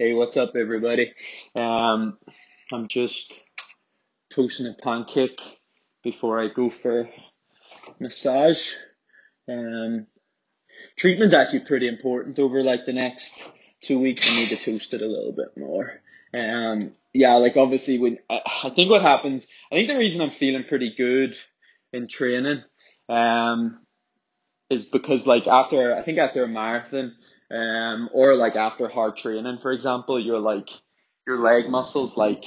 Hey, what's up, everybody? Um, I'm just toasting a pancake before I go for massage. Um, treatment's actually pretty important over like the next two weeks. I need to toast it a little bit more. Um, yeah, like obviously when I, I think what happens, I think the reason I'm feeling pretty good in training, um, is because like after I think after a marathon, um, or like after hard training, for example, your like your leg muscles like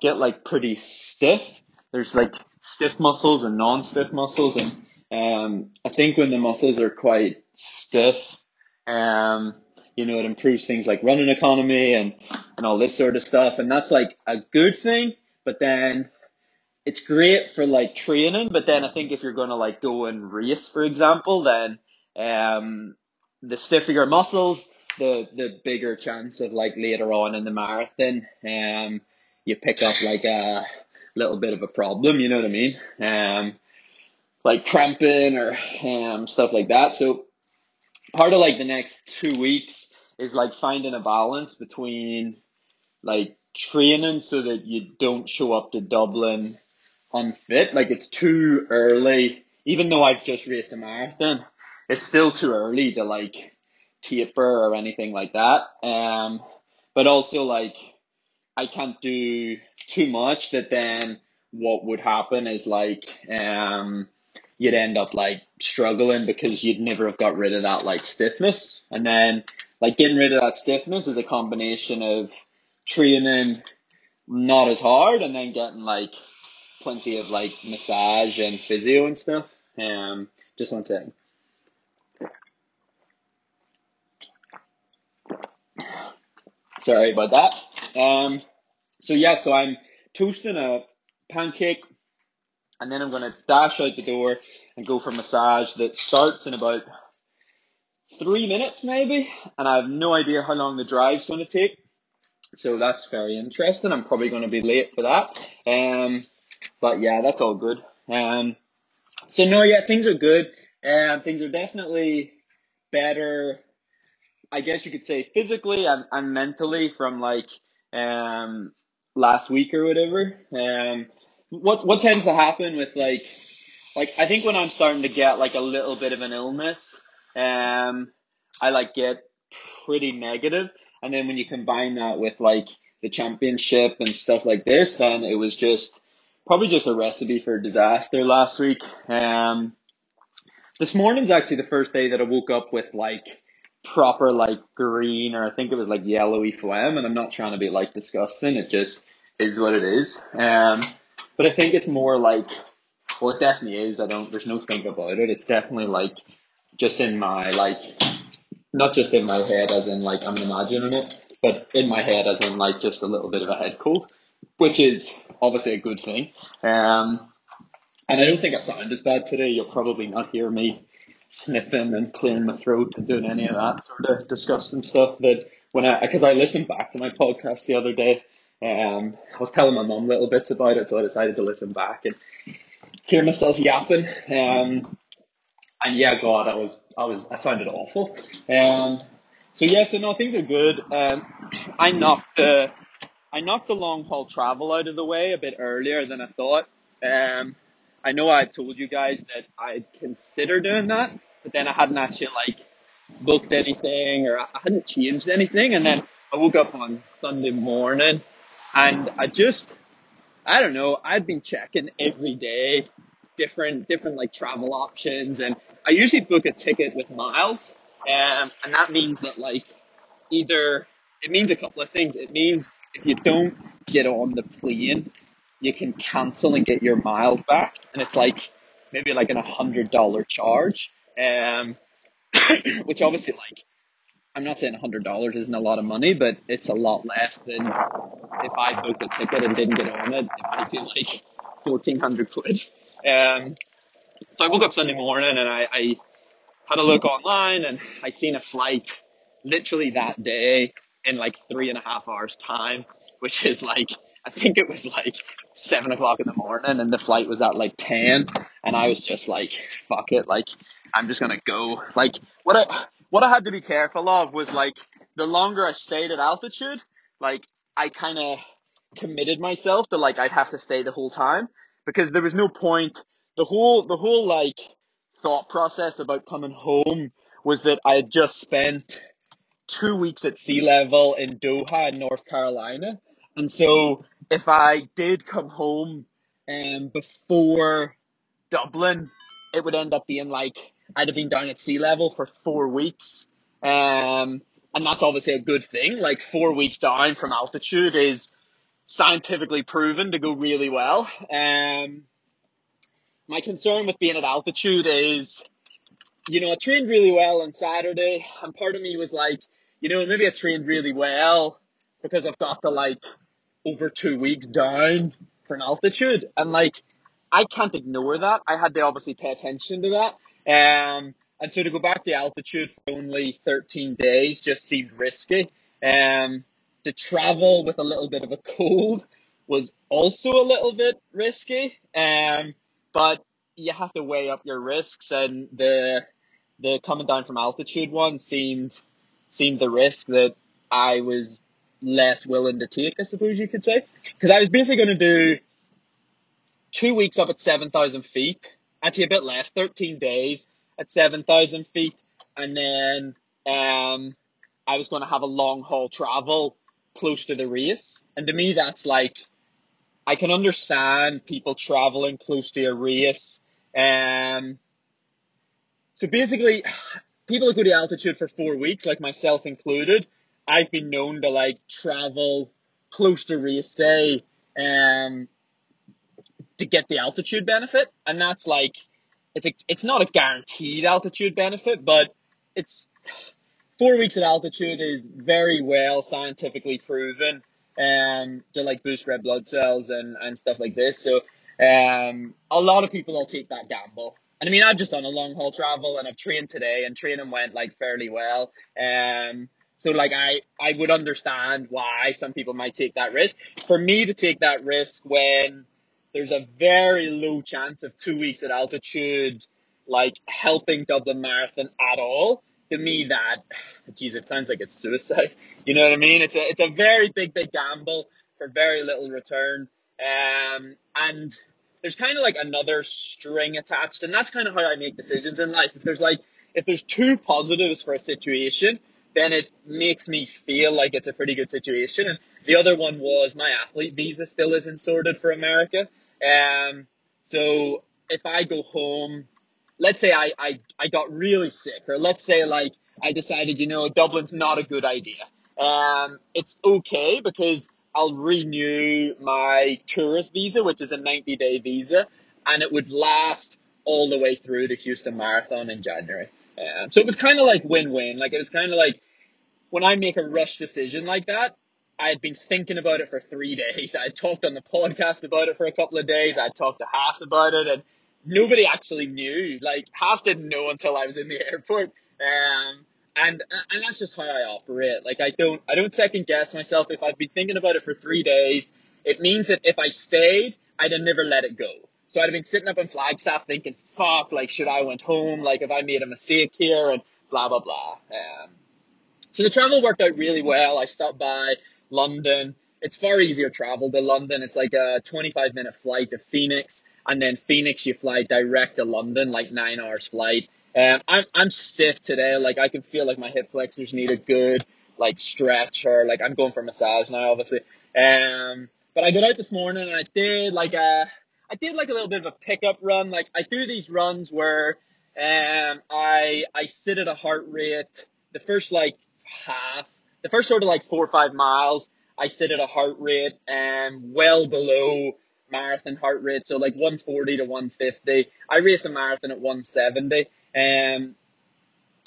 get like pretty stiff. There's like stiff muscles and non-stiff muscles, and um, I think when the muscles are quite stiff, um, you know, it improves things like running economy and and all this sort of stuff, and that's like a good thing. But then it's great for like training, but then I think if you're going to like go and race, for example, then um, the stiffer your muscles, the the bigger chance of like later on in the marathon, um, you pick up like a little bit of a problem. You know what I mean? Um, like cramping or um stuff like that. So part of like the next two weeks is like finding a balance between like training so that you don't show up to Dublin unfit. Like it's too early, even though I've just raced a marathon, it's still too early to like taper or anything like that. Um, but also like I can't do too much that then what would happen is like, um, you'd end up like struggling because you'd never have got rid of that like stiffness. And then like getting rid of that stiffness is a combination of training not as hard and then getting like plenty of like massage and physio and stuff. Um, just one second. Sorry about that. Um, so yeah, so I'm toasting a pancake and then I'm gonna dash out the door and go for a massage that starts in about three minutes maybe, and I have no idea how long the drive's gonna take. So that's very interesting. I'm probably gonna be late for that. Um, but yeah, that's all good. Um, so no, yeah, things are good. Um, things are definitely better. I guess you could say physically and, and mentally from like um last week or whatever. Um, what what tends to happen with like like I think when I'm starting to get like a little bit of an illness, um, I like get pretty negative, and then when you combine that with like the championship and stuff like this, then it was just probably just a recipe for disaster last week. Um, this morning's actually the first day that I woke up with like proper like green or I think it was like yellowy phlegm, and I'm not trying to be like disgusting. It just is what it is. Um, but I think it's more like, well, it definitely is. I don't. There's no think about it. It's definitely like just in my like, not just in my head as in like I'm imagining it, but in my head as in like just a little bit of a head cold, which is obviously a good thing. Um, and I don't think I sound as bad today. You'll probably not hear me sniffing and clearing my throat and doing any of that sort of disgusting stuff. That when I, because I listened back to my podcast the other day, um, I was telling my mum little bits about it, so I decided to listen back and hear myself yapping. Um, and yeah, God, I was, I was, I sounded awful. Um, so yeah, so no, things are good. Um, I knocked the, I knocked the long haul travel out of the way a bit earlier than I thought. Um, I know I told you guys that I'd consider doing that, but then I hadn't actually like booked anything or I hadn't changed anything. And then I woke up on Sunday morning and I just, I don't know, I've been checking every day different, different like travel options and I usually book a ticket with miles. Um, and that means that like either, it means a couple of things. It means if you don't get on the plane, you can cancel and get your miles back. And it's like maybe like an hundred dollar charge. Um, which obviously like I'm not saying hundred dollars isn't a lot of money, but it's a lot less than if I booked a ticket and didn't get on it. It might be like fourteen hundred quid. Um, so I woke up Sunday morning and I, I had a look online and I seen a flight literally that day in like three and a half hours time, which is like I think it was like seven o'clock in the morning and the flight was at like 10 and I was just like, fuck it. Like, I'm just going to go. Like, what I, what I had to be careful of was like the longer I stayed at altitude, like I kind of committed myself to like I'd have to stay the whole time because there was no point. The whole the whole like thought process about coming home was that I had just spent two weeks at sea level in Doha in North Carolina. And so if I did come home um, before Dublin, it would end up being like I'd have been down at sea level for four weeks. Um, and that's obviously a good thing. Like four weeks down from altitude is scientifically proven to go really well. Um, my concern with being at altitude is, you know, I trained really well on Saturday, and part of me was like, you know, maybe I trained really well because I've got to like over two weeks down for an altitude, and like I can't ignore that. I had to obviously pay attention to that. Um, and so to go back to altitude for only 13 days just seemed risky. Um, to travel with a little bit of a cold was also a little bit risky. Um, but you have to weigh up your risks and the, the coming down from altitude one seemed, seemed the risk that I was less willing to take, I suppose you could say. Cause I was basically going to do two weeks up at 7,000 feet, actually a bit less, 13 days at 7,000 feet. And then, um, I was going to have a long haul travel close to the race. And to me, that's like, I can understand people traveling close to a race. Um, so basically, people that go to altitude for four weeks, like myself included, I've been known to like travel close to race day, um, to get the altitude benefit. And that's like, it's a, it's not a guaranteed altitude benefit, but it's four weeks at altitude is very well scientifically proven um, to like boost red blood cells and, and stuff like this. So um, a lot of people will take that gamble. And I mean, I've just done a long haul travel and I've trained today and training went like fairly well. Um, so like I, I would understand why some people might take that risk. For me to take that risk when there's a very low chance of two weeks at altitude, like helping Dublin Marathon at all, to me that, geez, it sounds like it's suicide. You know what I mean? It's a, it's a very big, big gamble for very little return. Um, and there's kind of like another string attached, and that's kind of how I make decisions in life. If there's like, if there's two positives for a situation, then it makes me feel like it's a pretty good situation. And the other one was my athlete visa still isn't sorted for America. Um, so if I go home let's say I, I, I got really sick, or let's say like I decided, you know, Dublin's not a good idea. Um, it's okay because I'll renew my tourist visa, which is a 90 day visa, and it would last all the way through the Houston Marathon in January. Um, so it was kind of like win-win. Like it was kind of like when I make a rush decision like that, I had been thinking about it for three days. I talked on the podcast about it for a couple of days. I talked to Haas about it, and nobody actually knew. Like Haas didn't know until I was in the airport. Um, and and that's just how I operate. Like I don't I don't second guess myself. If I've been thinking about it for three days, it means that if I stayed, I'd have never let it go. So I'd have been sitting up in Flagstaff thinking, fuck, like should I went home? Like if I made a mistake here and blah blah blah. Um, so the travel worked out really well. I stopped by London. It's far easier travel to London. It's like a 25 minute flight to Phoenix and then Phoenix you fly direct to London, like nine hours flight. Um, I'm I'm stiff today. Like I can feel like my hip flexors need a good like stretch or like I'm going for a massage now, obviously. Um, but I got out this morning and I did like a I did like a little bit of a pickup run. Like I do these runs where um I I sit at a heart rate the first like half the first sort of like four or five miles I sit at a heart rate um well below marathon heart rate, so like 140 to 150. I race a marathon at 170. Um,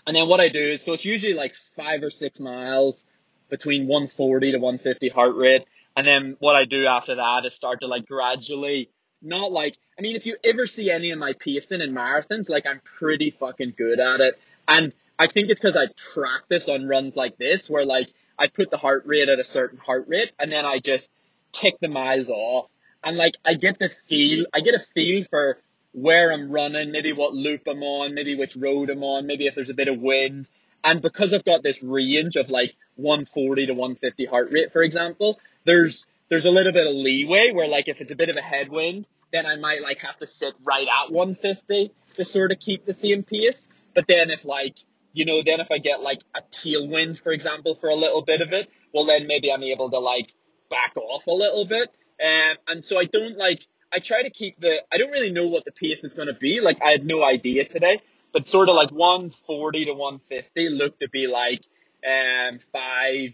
and then what I do is, so it's usually like five or six miles between 140 to 150 heart rate. And then what I do after that is start to like gradually, not like, I mean, if you ever see any of my pacing in marathons, like I'm pretty fucking good at it. And I think it's because I practice on runs like this where like I put the heart rate at a certain heart rate and then I just tick the miles off and like I get the feel, I get a feel for where I'm running, maybe what loop I'm on, maybe which road I'm on, maybe if there's a bit of wind. And because I've got this range of like 140 to 150 heart rate, for example, there's there's a little bit of leeway where like if it's a bit of a headwind, then I might like have to sit right at 150 to sort of keep the same pace. But then if like you know, then if I get like a tailwind, for example, for a little bit of it, well then maybe I'm able to like back off a little bit. Um, and so I don't like I try to keep the I don't really know what the pace is going to be. Like I had no idea today, but sort of like 140 to 150 looked to be like um five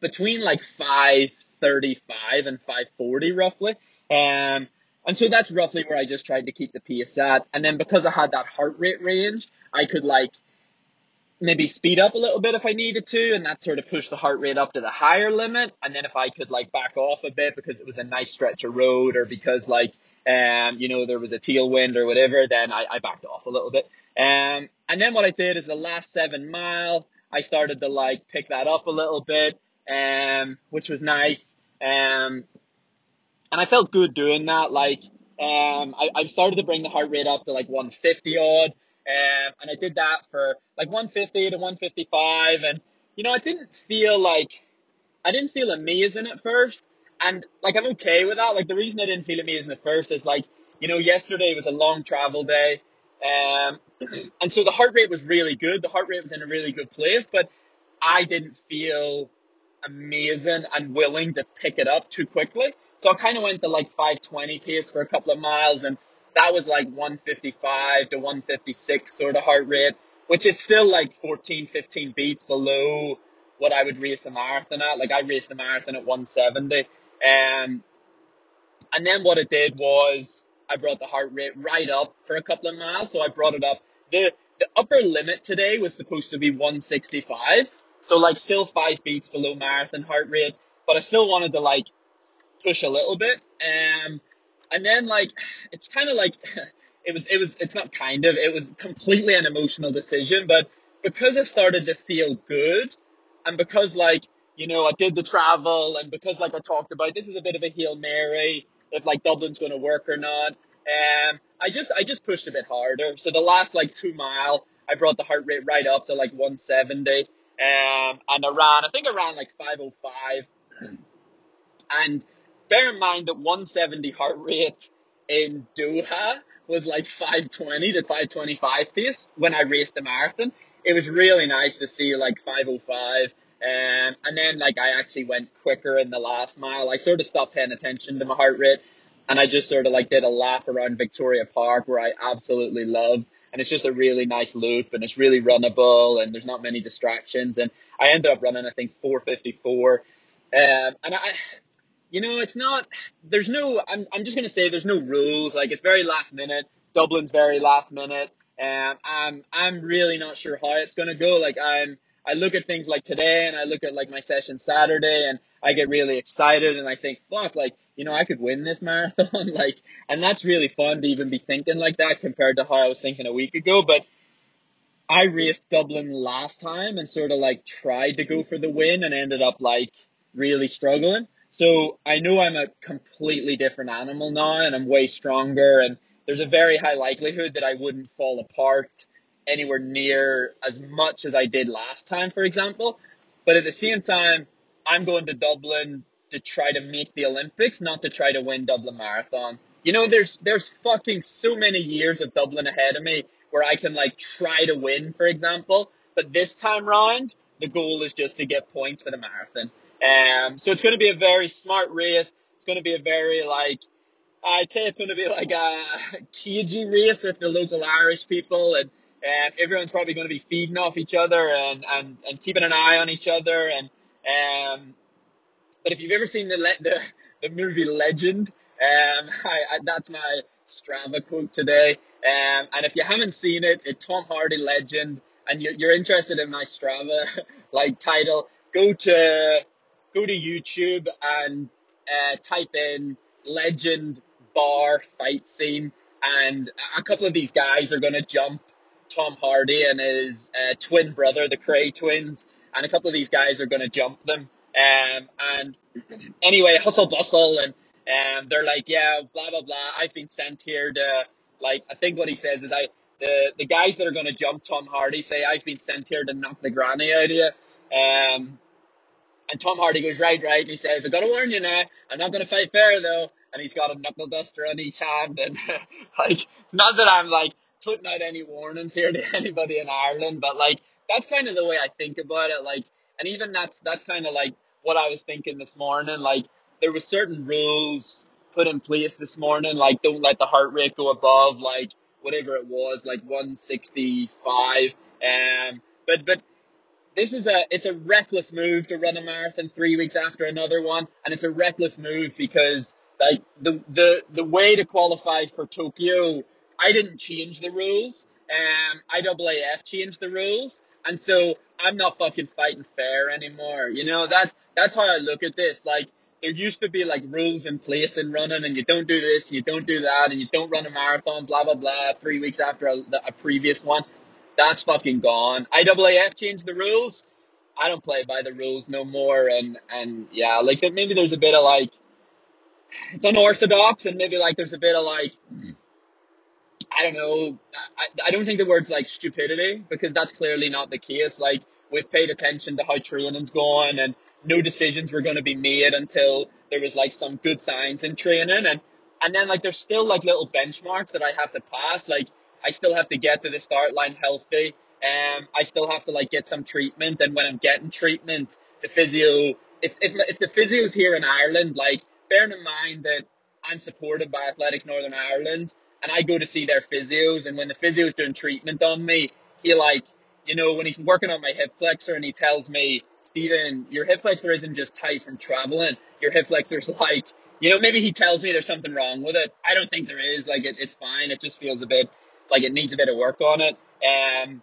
between like 535 and 540 roughly. Um and so that's roughly where I just tried to keep the pace at. And then because I had that heart rate range, I could like maybe speed up a little bit if I needed to, and that sort of pushed the heart rate up to the higher limit. And then if I could like back off a bit because it was a nice stretch of road or because like um you know there was a tailwind or whatever, then I, I backed off a little bit. Um and then what I did is the last seven mile I started to like pick that up a little bit, um which was nice. Um and I felt good doing that. Like um I, I started to bring the heart rate up to like 150 odd. Um, and I did that for like 150 to 155. And, you know, I didn't feel like, I didn't feel amazing at first. And like, I'm okay with that. Like, the reason I didn't feel amazing at first is like, you know, yesterday was a long travel day. Um, and so the heart rate was really good. The heart rate was in a really good place, but I didn't feel amazing and willing to pick it up too quickly. So I kind of went to like 520 pace for a couple of miles and that was like 155 to 156 sort of heart rate, which is still like 14, 15 beats below what I would race a marathon at. Like I raced a marathon at 170. Um, and then what it did was I brought the heart rate right up for a couple of miles. So I brought it up. The, the upper limit today was supposed to be 165. So like still five beats below marathon heart rate, but I still wanted to like push a little bit. Um, and then like it's kind of like it was it was it's not kind of it was completely an emotional decision but because i started to feel good and because like you know i did the travel and because like i talked about this is a bit of a hail mary if like dublin's going to work or not. Um i just i just pushed a bit harder. So the last like two mile i brought the heart rate right up to like 170 um and i ran i think i ran like 505 and bear in mind that 170 heart rate in Doha was like 520 to 525 pace when I raced the marathon. It was really nice to see like 505. Um, and then like I actually went quicker in the last mile. I sort of stopped paying attention to my heart rate and I just sort of like did a lap around Victoria Park where I absolutely love. And it's just a really nice loop and it's really runnable and there's not many distractions. And I ended up running, I think 454. Um, and I, you know, it's not, there's no, I'm, I'm just going to say there's no rules. Like, it's very last minute. Dublin's very last minute. Um, I'm, I'm really not sure how it's going to go. Like, I'm, I look at things like today and I look at like my session Saturday and I get really excited and I think, fuck, like, you know, I could win this marathon. like, and that's really fun to even be thinking like that compared to how I was thinking a week ago. But I raced Dublin last time and sort of like tried to go for the win and ended up like really struggling. So I know I'm a completely different animal now and I'm way stronger and there's a very high likelihood that I wouldn't fall apart anywhere near as much as I did last time, for example. But at the same time, I'm going to Dublin to try to make the Olympics, not to try to win Dublin Marathon. You know, there's there's fucking so many years of Dublin ahead of me where I can like try to win, for example. But this time round, the goal is just to get points for the marathon. Um, so it's going to be a very smart race. It's going to be a very like, I'd say it's going to be like a cagey race with the local Irish people and, and everyone's probably going to be feeding off each other and, and, and keeping an eye on each other. And, um, but if you've ever seen the, the, the movie Legend, um, I, I, that's my Strava quote today. Um, and if you haven't seen it, it's Tom Hardy Legend and you're, you're interested in my Strava like title, go to go to YouTube and uh, type in legend bar fight scene, and a couple of these guys are going to jump Tom Hardy and his uh, twin brother, the Kray twins, and a couple of these guys are going to jump them. Um, and anyway, hustle bustle, and um, they're like, yeah, blah blah blah. I've been sent here to like, I think what he says is I the the guys that are going to jump Tom Hardy say I've been sent here to knock the granny out of you. Um, and Tom Hardy goes, right, right. And he says, I've got to warn you now, I'm not going to fight fair though. And he's got a knuckle duster on each hand. And like, not that I'm like putting out any warnings here to anybody in Ireland, but like, that's kind of the way I think about it. Like, and even that's, that's kind of like what I was thinking this morning. Like, there was certain rules put in place this morning, like don't let the heart rate go above like whatever it was, like 165. Um, but, but this is a it's a reckless move to run a marathon three weeks after another one, and it's a reckless move because like the the the way to qualify for Tokyo, I didn't change the rules. Um, IAAF changed the rules, and so I'm not fucking fighting fair anymore. You know, that's that's how I look at this. Like there used to be like rules in place in running, and you don't do this, and you don't do that, and you don't run a marathon, blah blah blah. Three weeks after a, a previous one, that's fucking gone. IAAF changed the rules. I don't play by the rules no more, and and yeah, like maybe there's a bit of like it's unorthodox, and maybe like there's a bit of like I don't know. I, I don't think the word's like stupidity because that's clearly not the case. Like we've paid attention to how training's going, and no decisions were going to be made until there was like some good signs in training, and and then like there's still like little benchmarks that I have to pass, like I still have to get to the start line healthy. Um, I still have to like get some treatment, and when I'm getting treatment, the physio, if if if the physio's here in Ireland, like bearing in mind that I'm supported by Athletics Northern Ireland, and I go to see their physios, and when the physio's doing treatment on me, he like, you know, when he's working on my hip flexor, and he tells me, Stephen, your hip flexor isn't just tight from traveling, your hip flexor's like, you know, maybe he tells me there's something wrong with it. I don't think there is. Like, it, it's fine. It just feels a bit like it needs a bit of work on it. Um,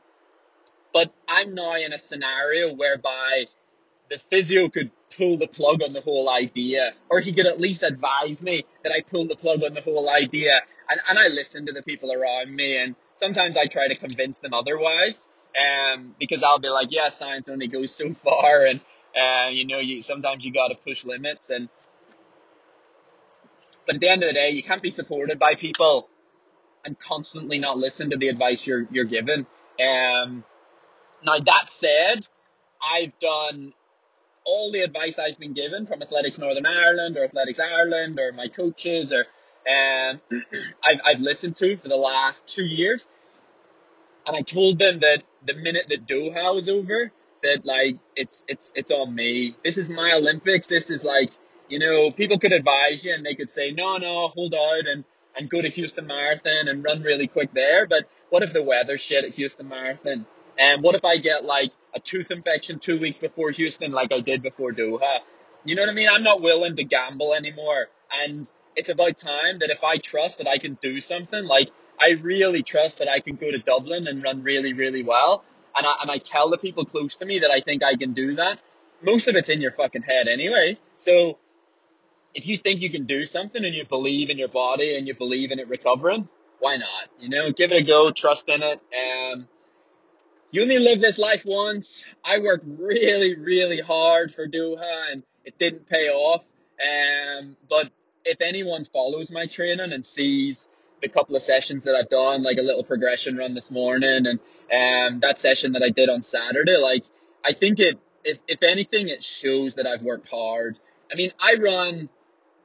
but I'm now in a scenario whereby the physio could pull the plug on the whole idea, or he could at least advise me that I pull the plug on the whole idea. And, and I listen to the people around me, and sometimes I try to convince them otherwise. Um, because I'll be like, yeah, science only goes so far, and uh, you know, you sometimes you got to push limits, and but at the end of the day, you can't be supported by people and constantly not listen to the advice you're you're given. Um, now that said, I've done all the advice I've been given from Athletics Northern Ireland or Athletics Ireland or my coaches or um, I've, I've listened to for the last two years. And I told them that the minute that Doha was over, that like it's it's it's on me. This is my Olympics. This is like you know people could advise you and they could say no no hold out and and go to Houston Marathon and run really quick there. But what if the weather shit at Houston Marathon? And what if I get like a tooth infection two weeks before Houston, like I did before Doha? You know what I mean? I'm not willing to gamble anymore. And it's about time that if I trust that I can do something, like I really trust that I can go to Dublin and run really, really well. And I, and I tell the people close to me that I think I can do that. Most of it's in your fucking head anyway. So if you think you can do something and you believe in your body and you believe in it recovering, why not? You know, give it a go, trust in it. Um, you only live this life once. I worked really, really hard for Doha and it didn't pay off. Um, but if anyone follows my training and sees the couple of sessions that I've done, like a little progression run this morning and um, that session that I did on Saturday, like I think it, if, if anything, it shows that I've worked hard. I mean, I run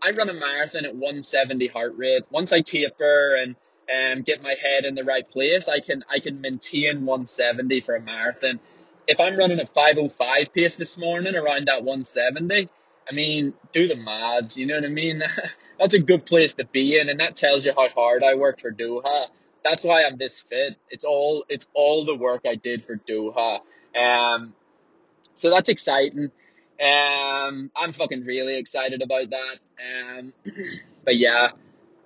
I run a marathon at 170 heart rate. Once I taper and um, get my head in the right place, I can I can maintain 170 for a marathon. If I'm running a 505 pace this morning around that 170, I mean, do the maths, you know what I mean? That's a good place to be in, and that tells you how hard I worked for Doha. That's why I'm this fit. It's all it's all the work I did for Doha. Um, so that's exciting. Um, I'm fucking really excited about that. Um, but yeah,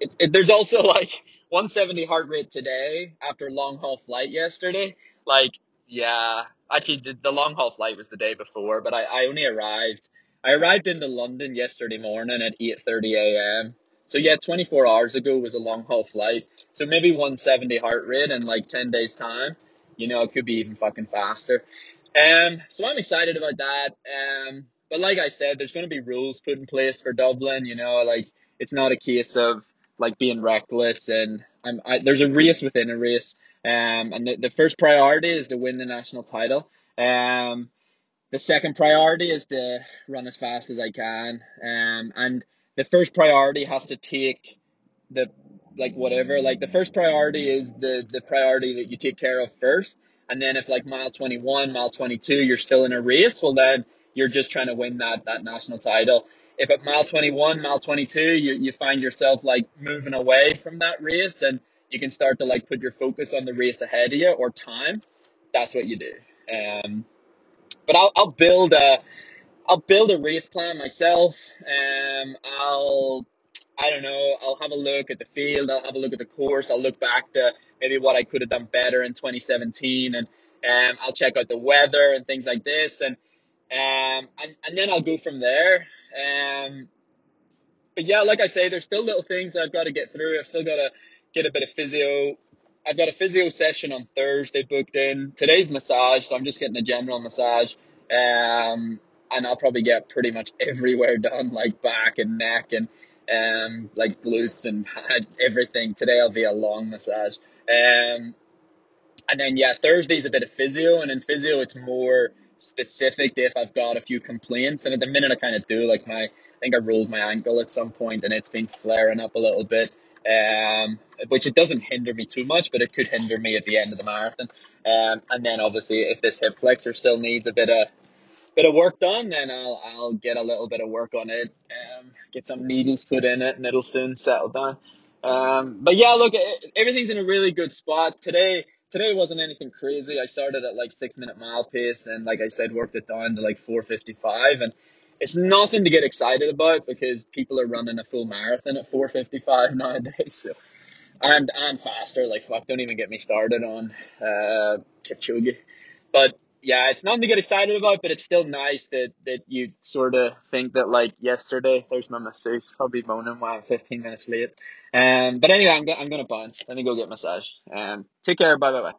it, it, there's also like 170 heart rate today after long haul flight yesterday. Like, yeah, actually the, the long haul flight was the day before, but I, I only arrived. I arrived into London yesterday morning at 8:30 a.m. So yeah, 24 hours ago was a long haul flight. So maybe 170 heart rate in like 10 days time. You know, it could be even fucking faster. Um, so I'm excited about that. Um, but like I said, there's going to be rules put in place for Dublin. You know, like it's not a case of like being reckless and I'm, I, there's a race within a race. Um, and the, the first priority is to win the national title. Um, the second priority is to run as fast as I can. Um, and the first priority has to take the like whatever. Like the first priority is the the priority that you take care of first. And then if like mile 21, mile 22, you're still in a race, well then you're just trying to win that that national title. If at mile 21, mile 22, you you find yourself like moving away from that race and you can start to like put your focus on the race ahead of you or time, that's what you do. Um, but I'll I'll build a I'll build a race plan myself. Um, I'll I don't know. I'll have a look at the field. I'll have a look at the course. I'll look back to maybe what I could have done better in 2017, and um, I'll check out the weather and things like this, and um, and and then I'll go from there. Um, but yeah, like I say, there's still little things that I've got to get through. I've still got to get a bit of physio. I've got a physio session on Thursday booked in. Today's massage, so I'm just getting a general massage. Um, and I'll probably get pretty much everywhere done, like back and neck and um, like glutes and everything. Today I'll be a long massage. Um, and then yeah, Thursday's a bit of physio, and in physio it's more specific if I've got a few complaints. And at the minute I kind of do, like my, I think I rolled my ankle at some point, and it's been flaring up a little bit. Um, which it doesn't hinder me too much, but it could hinder me at the end of the marathon. Um, and then obviously if this hip flexor still needs a bit of bit of work done, then I'll I'll get a little bit of work on it, get some needles put in it, and it'll soon settle down. Um, but yeah, look, everything's in a really good spot today. Today wasn't anything crazy. I started at like six minute mile pace, and like I said, worked it down to like four fifty five, and it's nothing to get excited about because people are running a full marathon at four fifty five nowadays. So. And and faster, like fuck, don't even get me started on uh Kipchoge. But yeah, it's nothing to get excited about, but it's still nice that, that you sort of think that like yesterday, there's my masseuse, probably moaning why I'm 15 minutes late. Um, but anyway, I'm, I'm going to bounce. Let me go get massage. Um, take care. Bye bye bye.